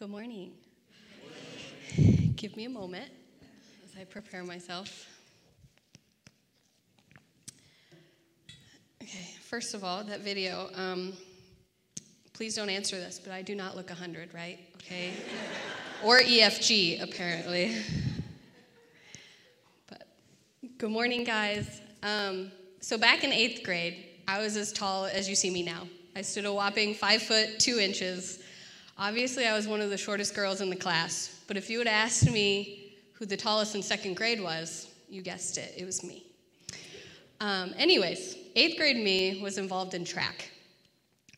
Good morning. Give me a moment as I prepare myself. Okay, first of all, that video, um, please don't answer this, but I do not look 100, right? Okay? or EFG, apparently. But good morning, guys. Um, so, back in eighth grade, I was as tall as you see me now. I stood a whopping five foot two inches. Obviously, I was one of the shortest girls in the class, but if you had asked me who the tallest in second grade was, you guessed it, it was me. Um, anyways, eighth grade me was involved in track.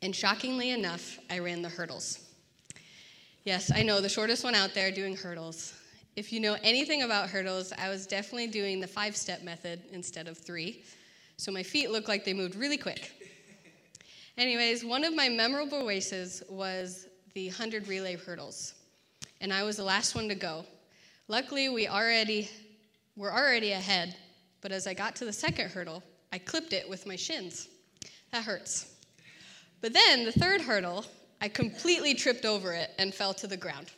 And shockingly enough, I ran the hurdles. Yes, I know, the shortest one out there doing hurdles. If you know anything about hurdles, I was definitely doing the five step method instead of three. So my feet looked like they moved really quick. Anyways, one of my memorable races was the 100 relay hurdles, and I was the last one to go. Luckily, we already were already ahead, but as I got to the second hurdle, I clipped it with my shins. That hurts. But then the third hurdle, I completely tripped over it and fell to the ground.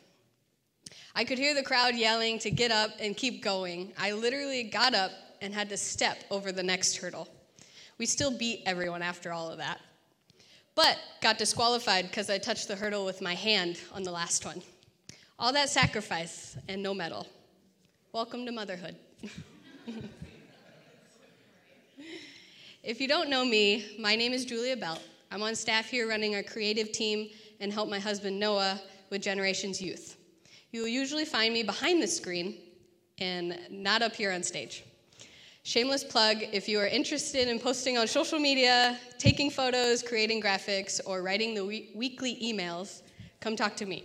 I could hear the crowd yelling to get up and keep going. I literally got up and had to step over the next hurdle. We still beat everyone after all of that but got disqualified because I touched the hurdle with my hand on the last one. All that sacrifice and no medal. Welcome to motherhood. if you don't know me, my name is Julia Belt. I'm on staff here running our creative team and help my husband Noah with Generations Youth. You will usually find me behind the screen and not up here on stage. Shameless plug if you are interested in posting on social media, taking photos, creating graphics, or writing the we- weekly emails, come talk to me.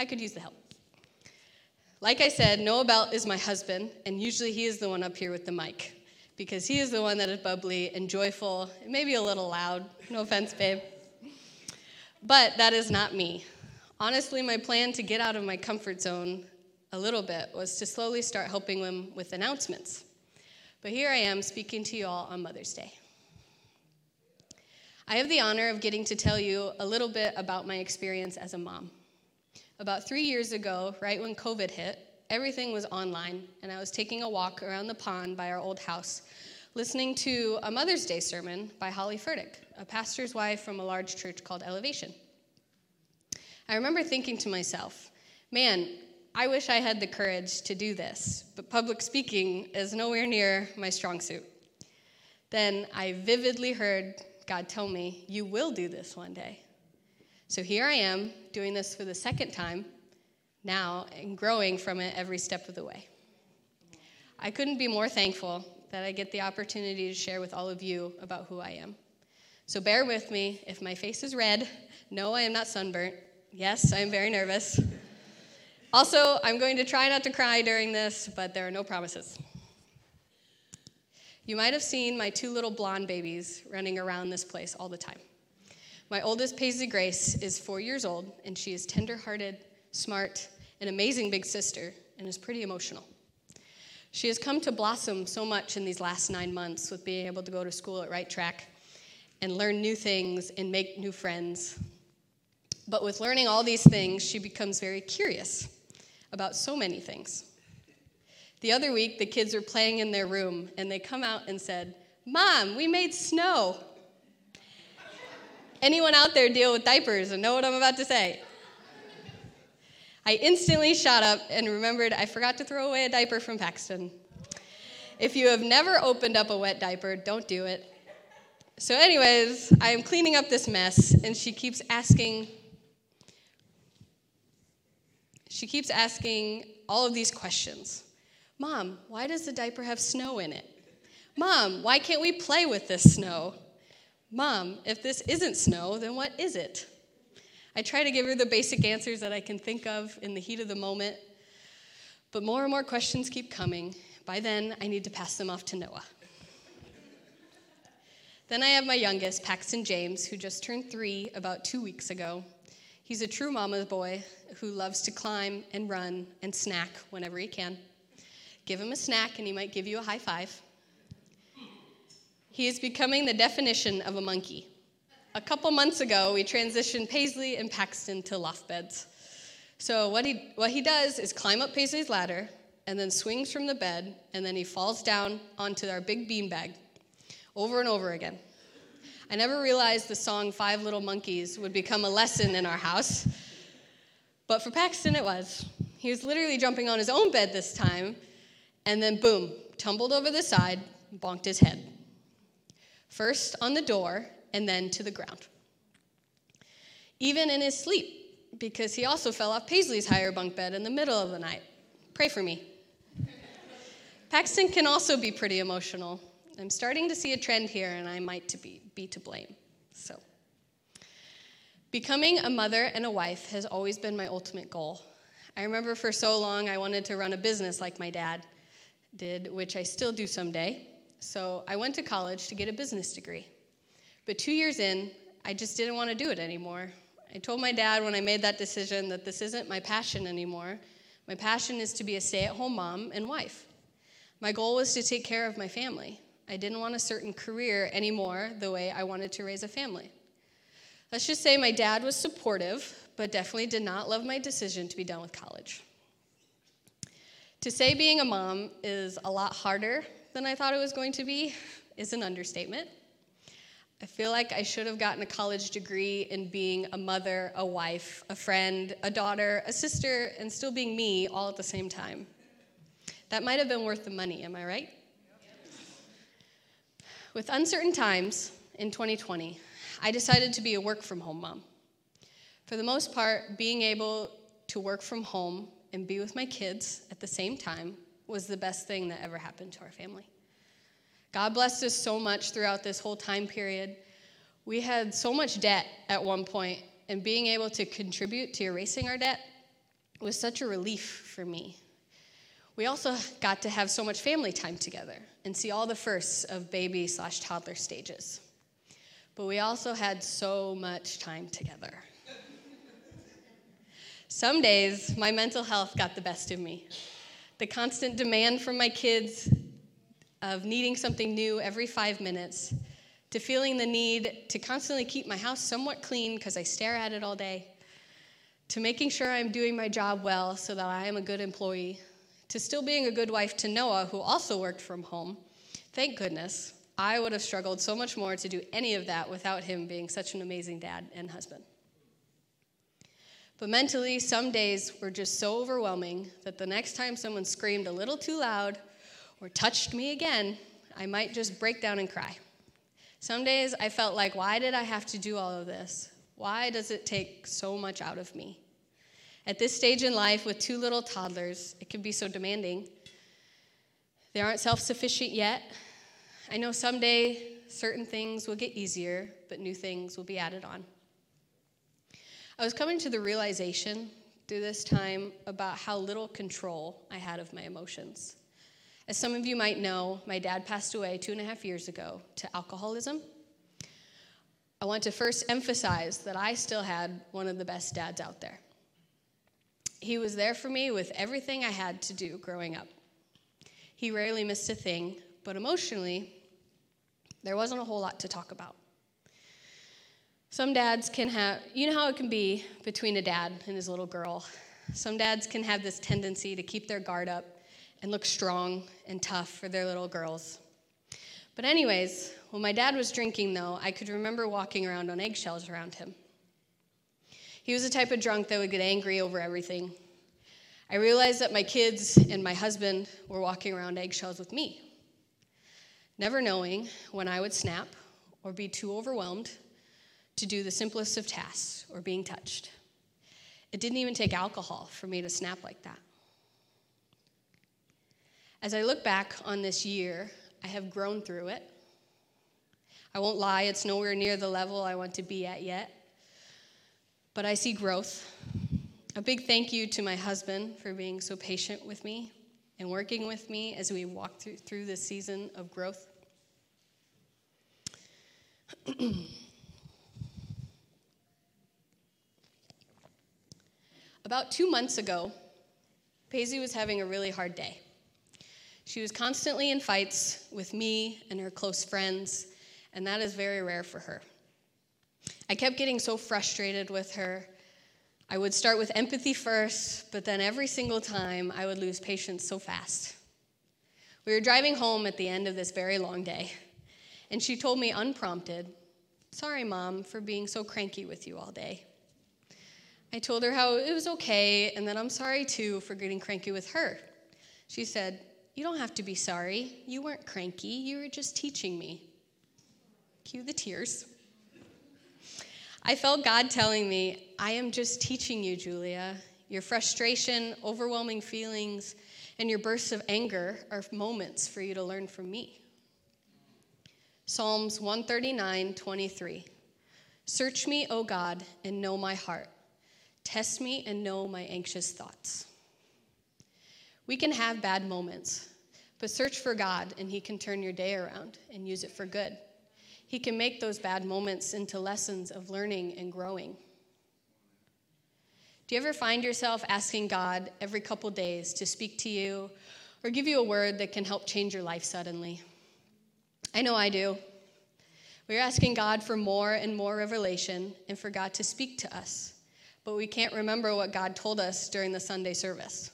I could use the help. Like I said, Noah Belt is my husband, and usually he is the one up here with the mic because he is the one that is bubbly and joyful, maybe a little loud. No offense, babe. But that is not me. Honestly, my plan to get out of my comfort zone a little bit was to slowly start helping them with announcements. But here I am speaking to you all on Mother's Day. I have the honor of getting to tell you a little bit about my experience as a mom. About three years ago, right when COVID hit, everything was online, and I was taking a walk around the pond by our old house, listening to a Mother's Day sermon by Holly Furtick, a pastor's wife from a large church called Elevation. I remember thinking to myself, man, I wish I had the courage to do this, but public speaking is nowhere near my strong suit. Then I vividly heard God tell me, You will do this one day. So here I am doing this for the second time now and growing from it every step of the way. I couldn't be more thankful that I get the opportunity to share with all of you about who I am. So bear with me if my face is red. No, I am not sunburnt. Yes, I am very nervous. Also, I'm going to try not to cry during this, but there are no promises. You might have seen my two little blonde babies running around this place all the time. My oldest, Paisley Grace, is four years old, and she is tenderhearted, smart, an amazing big sister, and is pretty emotional. She has come to blossom so much in these last nine months with being able to go to school at Right Track and learn new things and make new friends. But with learning all these things, she becomes very curious about so many things. The other week, the kids were playing in their room, and they come out and said, Mom, we made snow. Anyone out there deal with diapers and know what I'm about to say? I instantly shot up and remembered I forgot to throw away a diaper from Paxton. If you have never opened up a wet diaper, don't do it. So, anyways, I am cleaning up this mess, and she keeps asking, she keeps asking all of these questions Mom, why does the diaper have snow in it? Mom, why can't we play with this snow? Mom, if this isn't snow, then what is it? I try to give her the basic answers that I can think of in the heat of the moment, but more and more questions keep coming. By then, I need to pass them off to Noah. then I have my youngest, Paxton James, who just turned three about two weeks ago. He's a true mama's boy who loves to climb and run and snack whenever he can. Give him a snack and he might give you a high five. He is becoming the definition of a monkey. A couple months ago, we transitioned Paisley and Paxton to loft beds. So what he what he does is climb up Paisley's ladder and then swings from the bed and then he falls down onto our big beanbag over and over again. I never realized the song Five Little Monkeys would become a lesson in our house. But for Paxton, it was. He was literally jumping on his own bed this time, and then boom, tumbled over the side, bonked his head. First on the door, and then to the ground. Even in his sleep, because he also fell off Paisley's higher bunk bed in the middle of the night. Pray for me. Paxton can also be pretty emotional. I'm starting to see a trend here, and I might to be, be to blame. So, becoming a mother and a wife has always been my ultimate goal. I remember for so long I wanted to run a business like my dad did, which I still do someday. So, I went to college to get a business degree. But two years in, I just didn't want to do it anymore. I told my dad when I made that decision that this isn't my passion anymore. My passion is to be a stay at home mom and wife. My goal was to take care of my family. I didn't want a certain career anymore the way I wanted to raise a family. Let's just say my dad was supportive, but definitely did not love my decision to be done with college. To say being a mom is a lot harder than I thought it was going to be is an understatement. I feel like I should have gotten a college degree in being a mother, a wife, a friend, a daughter, a sister, and still being me all at the same time. That might have been worth the money, am I right? With uncertain times in 2020, I decided to be a work from home mom. For the most part, being able to work from home and be with my kids at the same time was the best thing that ever happened to our family. God blessed us so much throughout this whole time period. We had so much debt at one point, and being able to contribute to erasing our debt was such a relief for me. We also got to have so much family time together and see all the firsts of baby slash toddler stages. But we also had so much time together. Some days, my mental health got the best of me. The constant demand from my kids of needing something new every five minutes, to feeling the need to constantly keep my house somewhat clean because I stare at it all day, to making sure I'm doing my job well so that I am a good employee, to still being a good wife to Noah, who also worked from home. Thank goodness. I would have struggled so much more to do any of that without him being such an amazing dad and husband. But mentally, some days were just so overwhelming that the next time someone screamed a little too loud or touched me again, I might just break down and cry. Some days I felt like, why did I have to do all of this? Why does it take so much out of me? At this stage in life, with two little toddlers, it can be so demanding. They aren't self sufficient yet. I know someday certain things will get easier, but new things will be added on. I was coming to the realization through this time about how little control I had of my emotions. As some of you might know, my dad passed away two and a half years ago to alcoholism. I want to first emphasize that I still had one of the best dads out there. He was there for me with everything I had to do growing up. He rarely missed a thing, but emotionally, there wasn't a whole lot to talk about. Some dads can have, you know how it can be between a dad and his little girl. Some dads can have this tendency to keep their guard up and look strong and tough for their little girls. But, anyways, when my dad was drinking, though, I could remember walking around on eggshells around him. He was the type of drunk that would get angry over everything. I realized that my kids and my husband were walking around eggshells with me, never knowing when I would snap or be too overwhelmed to do the simplest of tasks or being touched. It didn't even take alcohol for me to snap like that. As I look back on this year, I have grown through it. I won't lie, it's nowhere near the level I want to be at yet but I see growth. A big thank you to my husband for being so patient with me and working with me as we walk through, through this season of growth. About two months ago, Paisley was having a really hard day. She was constantly in fights with me and her close friends, and that is very rare for her. I kept getting so frustrated with her. I would start with empathy first, but then every single time I would lose patience so fast. We were driving home at the end of this very long day, and she told me unprompted, Sorry, Mom, for being so cranky with you all day. I told her how it was okay, and that I'm sorry too for getting cranky with her. She said, You don't have to be sorry. You weren't cranky, you were just teaching me. Cue the tears. I felt God telling me, I am just teaching you, Julia. Your frustration, overwhelming feelings, and your bursts of anger are moments for you to learn from me. Psalms 139, 23. Search me, O God, and know my heart. Test me and know my anxious thoughts. We can have bad moments, but search for God, and He can turn your day around and use it for good. He can make those bad moments into lessons of learning and growing. Do you ever find yourself asking God every couple days to speak to you or give you a word that can help change your life suddenly? I know I do. We're asking God for more and more revelation and for God to speak to us, but we can't remember what God told us during the Sunday service.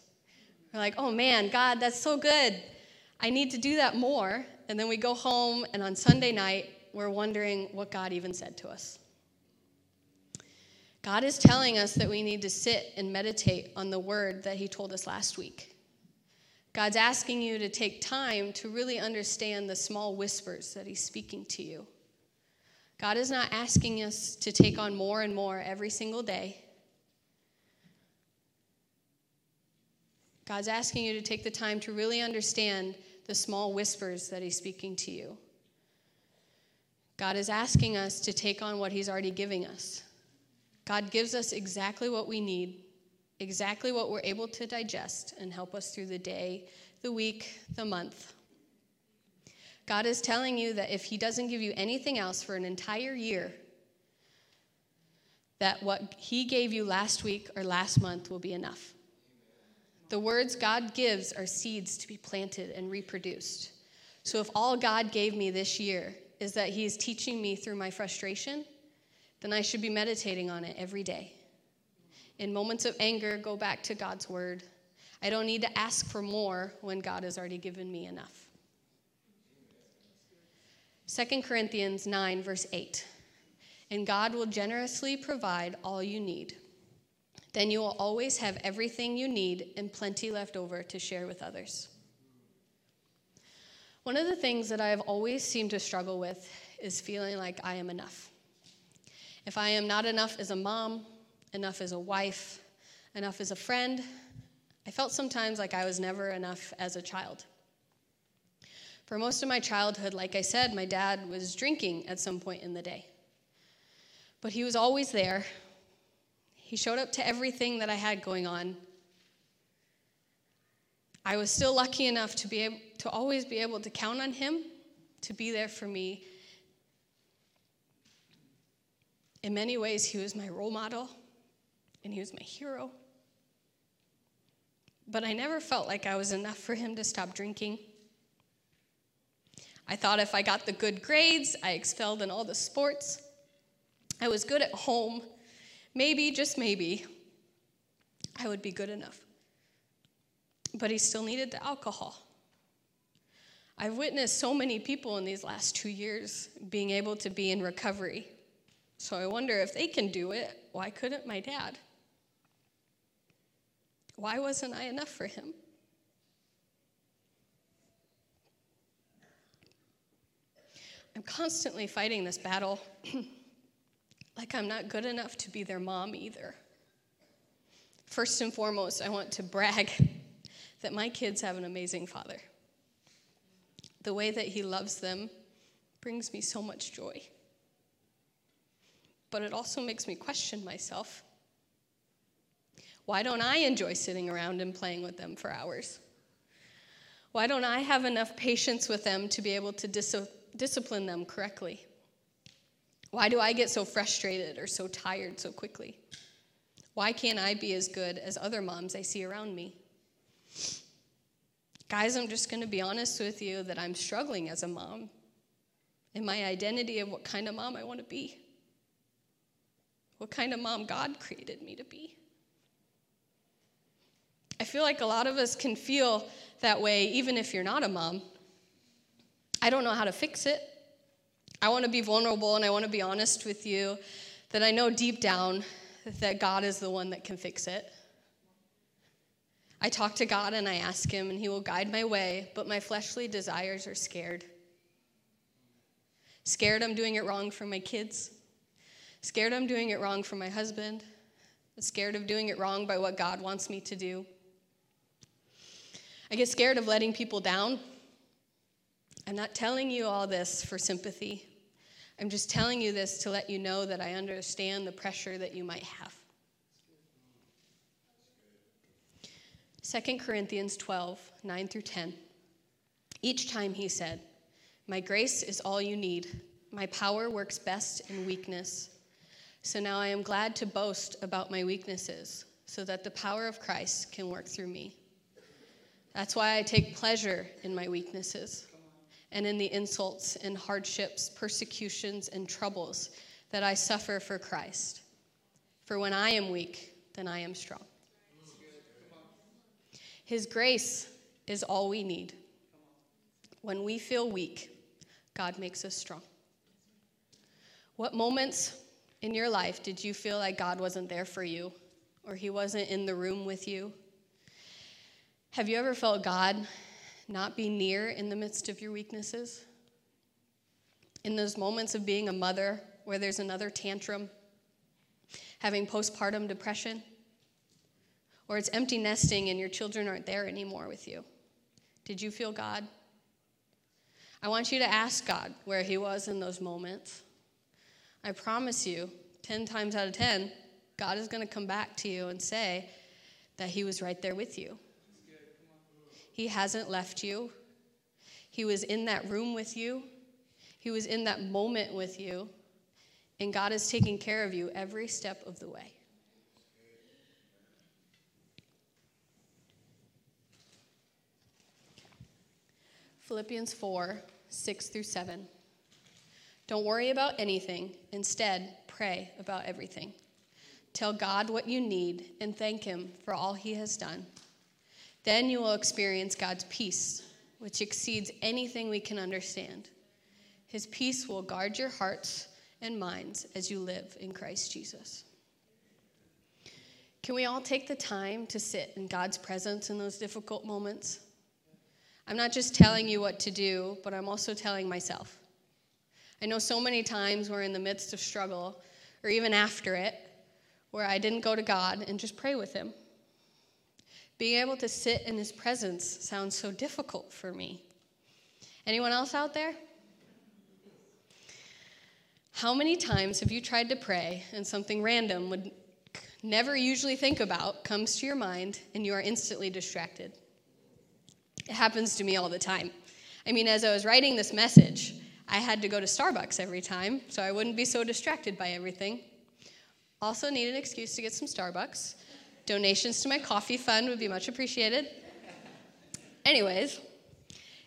We're like, oh man, God, that's so good. I need to do that more. And then we go home, and on Sunday night, we're wondering what God even said to us. God is telling us that we need to sit and meditate on the word that He told us last week. God's asking you to take time to really understand the small whispers that He's speaking to you. God is not asking us to take on more and more every single day. God's asking you to take the time to really understand the small whispers that He's speaking to you. God is asking us to take on what He's already giving us. God gives us exactly what we need, exactly what we're able to digest and help us through the day, the week, the month. God is telling you that if He doesn't give you anything else for an entire year, that what He gave you last week or last month will be enough. The words God gives are seeds to be planted and reproduced. So if all God gave me this year is that He is teaching me through my frustration, then I should be meditating on it every day. In moments of anger, go back to God's word. I don't need to ask for more when God has already given me enough. 2 Corinthians 9, verse 8. And God will generously provide all you need. Then you will always have everything you need and plenty left over to share with others. One of the things that I have always seemed to struggle with is feeling like I am enough. If I am not enough as a mom, enough as a wife, enough as a friend, I felt sometimes like I was never enough as a child. For most of my childhood, like I said, my dad was drinking at some point in the day. But he was always there. He showed up to everything that I had going on, I was still lucky enough to be able to always be able to count on him to be there for me. In many ways, he was my role model and he was my hero. But I never felt like I was enough for him to stop drinking. I thought if I got the good grades, I excelled in all the sports, I was good at home, maybe, just maybe, I would be good enough but he still needed the alcohol. I've witnessed so many people in these last two years being able to be in recovery. So I wonder if they can do it, why couldn't my dad? Why wasn't I enough for him? I'm constantly fighting this battle like I'm not good enough to be their mom either. First and foremost, I want to brag that my kids have an amazing father. The way that he loves them brings me so much joy. But it also makes me question myself. Why don't I enjoy sitting around and playing with them for hours? Why don't I have enough patience with them to be able to dis- discipline them correctly? Why do I get so frustrated or so tired so quickly? Why can't I be as good as other moms I see around me? Guys, I'm just going to be honest with you that I'm struggling as a mom in my identity of what kind of mom I want to be, what kind of mom God created me to be. I feel like a lot of us can feel that way even if you're not a mom. I don't know how to fix it. I want to be vulnerable and I want to be honest with you that I know deep down that God is the one that can fix it. I talk to God and I ask Him, and He will guide my way, but my fleshly desires are scared. Scared I'm doing it wrong for my kids. Scared I'm doing it wrong for my husband. scared of doing it wrong by what God wants me to do. I get scared of letting people down. I'm not telling you all this for sympathy. I'm just telling you this to let you know that I understand the pressure that you might have. 2 Corinthians 12, 9 through 10. Each time he said, My grace is all you need. My power works best in weakness. So now I am glad to boast about my weaknesses, so that the power of Christ can work through me. That's why I take pleasure in my weaknesses and in the insults and hardships, persecutions, and troubles that I suffer for Christ. For when I am weak, then I am strong. His grace is all we need. When we feel weak, God makes us strong. What moments in your life did you feel like God wasn't there for you or He wasn't in the room with you? Have you ever felt God not be near in the midst of your weaknesses? In those moments of being a mother where there's another tantrum, having postpartum depression, or it's empty nesting and your children aren't there anymore with you. Did you feel God? I want you to ask God where He was in those moments. I promise you, 10 times out of 10, God is going to come back to you and say that He was right there with you. He hasn't left you. He was in that room with you, He was in that moment with you, and God is taking care of you every step of the way. Philippians 4 6 through 7. Don't worry about anything. Instead, pray about everything. Tell God what you need and thank Him for all He has done. Then you will experience God's peace, which exceeds anything we can understand. His peace will guard your hearts and minds as you live in Christ Jesus. Can we all take the time to sit in God's presence in those difficult moments? I'm not just telling you what to do, but I'm also telling myself. I know so many times we're in the midst of struggle, or even after it, where I didn't go to God and just pray with Him. Being able to sit in His presence sounds so difficult for me. Anyone else out there? How many times have you tried to pray and something random would never usually think about comes to your mind and you are instantly distracted? It happens to me all the time. I mean, as I was writing this message, I had to go to Starbucks every time so I wouldn't be so distracted by everything. Also, need an excuse to get some Starbucks. Donations to my coffee fund would be much appreciated. Anyways,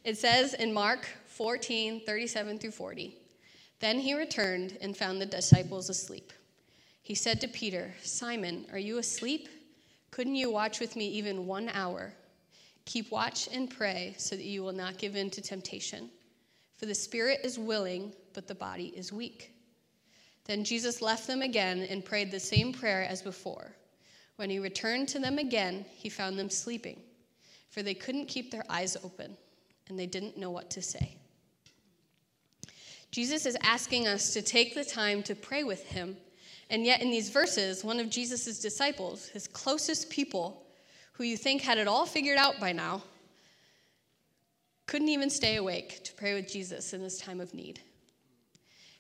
it says in Mark 14 37 through 40 Then he returned and found the disciples asleep. He said to Peter, Simon, are you asleep? Couldn't you watch with me even one hour? Keep watch and pray so that you will not give in to temptation. For the spirit is willing, but the body is weak. Then Jesus left them again and prayed the same prayer as before. When he returned to them again, he found them sleeping, for they couldn't keep their eyes open, and they didn't know what to say. Jesus is asking us to take the time to pray with him, and yet in these verses, one of Jesus' disciples, his closest people, who you think had it all figured out by now, couldn't even stay awake to pray with Jesus in this time of need.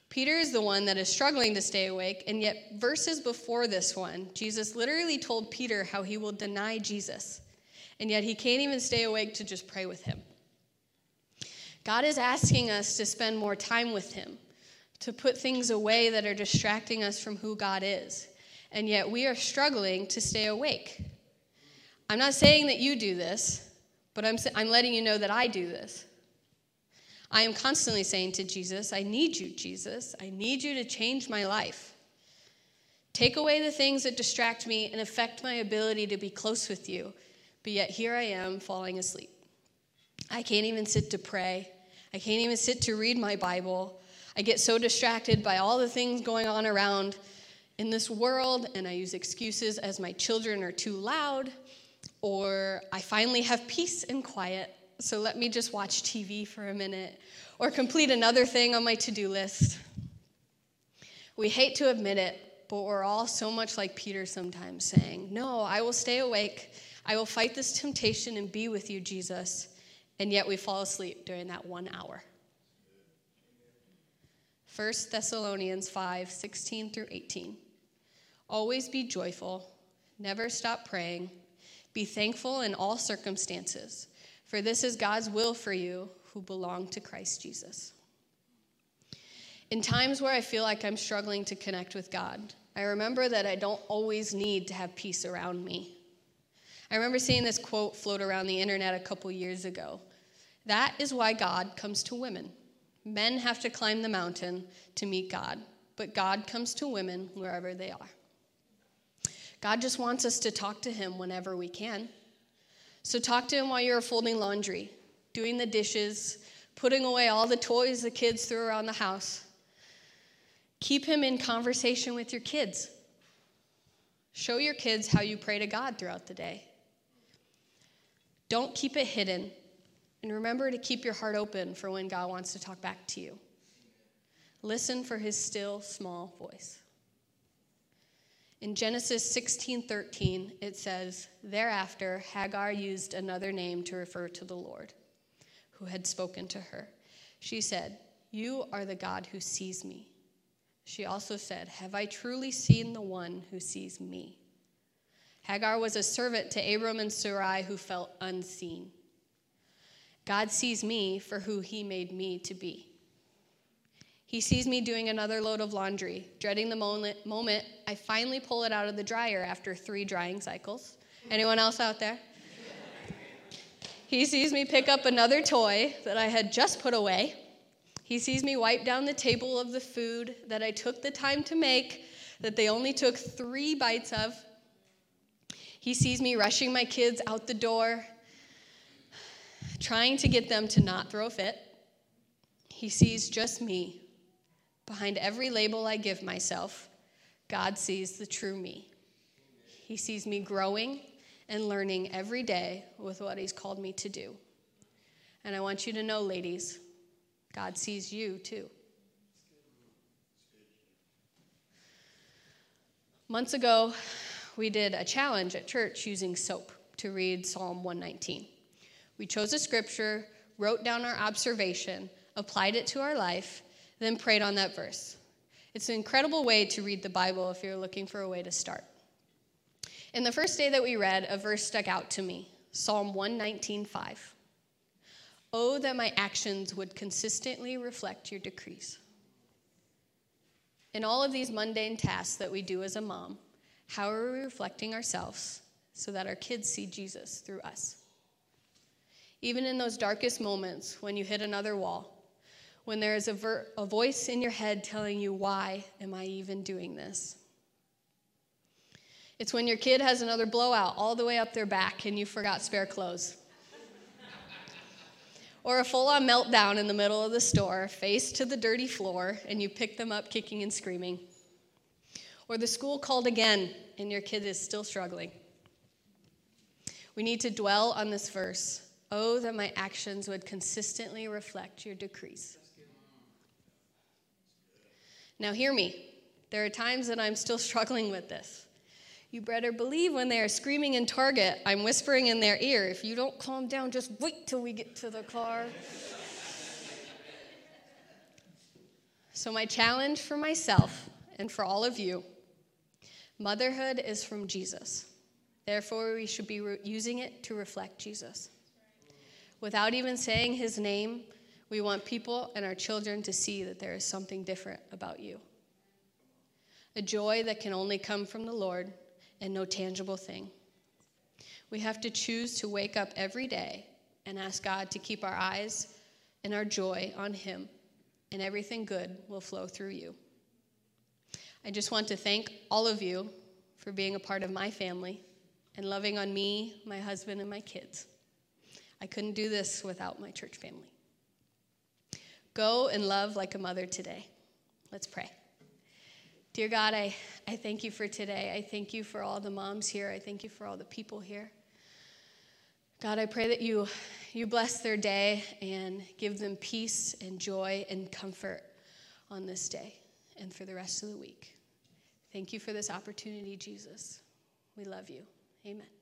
Peter is the one that is struggling to stay awake, and yet, verses before this one, Jesus literally told Peter how he will deny Jesus, and yet he can't even stay awake to just pray with him. God is asking us to spend more time with him, to put things away that are distracting us from who God is, and yet we are struggling to stay awake. I'm not saying that you do this, but I'm, I'm letting you know that I do this. I am constantly saying to Jesus, I need you, Jesus. I need you to change my life. Take away the things that distract me and affect my ability to be close with you. but yet here I am falling asleep. I can't even sit to pray. I can't even sit to read my Bible. I get so distracted by all the things going on around in this world, and I use excuses as my children are too loud, or I finally have peace and quiet, so let me just watch TV for a minute, or complete another thing on my to do list. We hate to admit it, but we're all so much like Peter sometimes, saying, No, I will stay awake. I will fight this temptation and be with you, Jesus. And yet we fall asleep during that one hour. 1 Thessalonians 5 16 through 18. Always be joyful, never stop praying, be thankful in all circumstances, for this is God's will for you who belong to Christ Jesus. In times where I feel like I'm struggling to connect with God, I remember that I don't always need to have peace around me. I remember seeing this quote float around the internet a couple years ago. That is why God comes to women. Men have to climb the mountain to meet God, but God comes to women wherever they are. God just wants us to talk to Him whenever we can. So talk to Him while you're folding laundry, doing the dishes, putting away all the toys the kids threw around the house. Keep Him in conversation with your kids. Show your kids how you pray to God throughout the day. Don't keep it hidden. And remember to keep your heart open for when God wants to talk back to you. Listen for his still small voice. In Genesis 16:13 it says, "Thereafter Hagar used another name to refer to the Lord, who had spoken to her. She said, "You are the God who sees me." She also said, "Have I truly seen the one who sees me?" Hagar was a servant to Abram and Sarai who felt unseen. God sees me for who he made me to be. He sees me doing another load of laundry, dreading the moment, I finally pull it out of the dryer after three drying cycles. Anyone else out there? He sees me pick up another toy that I had just put away. He sees me wipe down the table of the food that I took the time to make, that they only took three bites of. He sees me rushing my kids out the door, trying to get them to not throw a fit. He sees just me. Behind every label I give myself, God sees the true me. He sees me growing and learning every day with what He's called me to do. And I want you to know, ladies, God sees you too. Months ago, we did a challenge at church using soap to read Psalm 119. We chose a scripture, wrote down our observation, applied it to our life, then prayed on that verse. It's an incredible way to read the Bible if you're looking for a way to start. In the first day that we read, a verse stuck out to me Psalm 119.5. Oh, that my actions would consistently reflect your decrees. In all of these mundane tasks that we do as a mom, how are we reflecting ourselves so that our kids see Jesus through us? Even in those darkest moments when you hit another wall, when there is a, ver- a voice in your head telling you, Why am I even doing this? It's when your kid has another blowout all the way up their back and you forgot spare clothes. or a full on meltdown in the middle of the store, face to the dirty floor, and you pick them up kicking and screaming. Or the school called again and your kid is still struggling. We need to dwell on this verse. Oh, that my actions would consistently reflect your decrees. Now, hear me. There are times that I'm still struggling with this. You better believe when they are screaming in Target, I'm whispering in their ear, if you don't calm down, just wait till we get to the car. so, my challenge for myself and for all of you motherhood is from Jesus. Therefore, we should be re- using it to reflect Jesus. Without even saying his name, we want people and our children to see that there is something different about you. A joy that can only come from the Lord and no tangible thing. We have to choose to wake up every day and ask God to keep our eyes and our joy on Him, and everything good will flow through you. I just want to thank all of you for being a part of my family and loving on me, my husband, and my kids. I couldn't do this without my church family. Go and love like a mother today. Let's pray. Dear God, I, I thank you for today. I thank you for all the moms here. I thank you for all the people here. God, I pray that you, you bless their day and give them peace and joy and comfort on this day and for the rest of the week. Thank you for this opportunity, Jesus. We love you. Amen.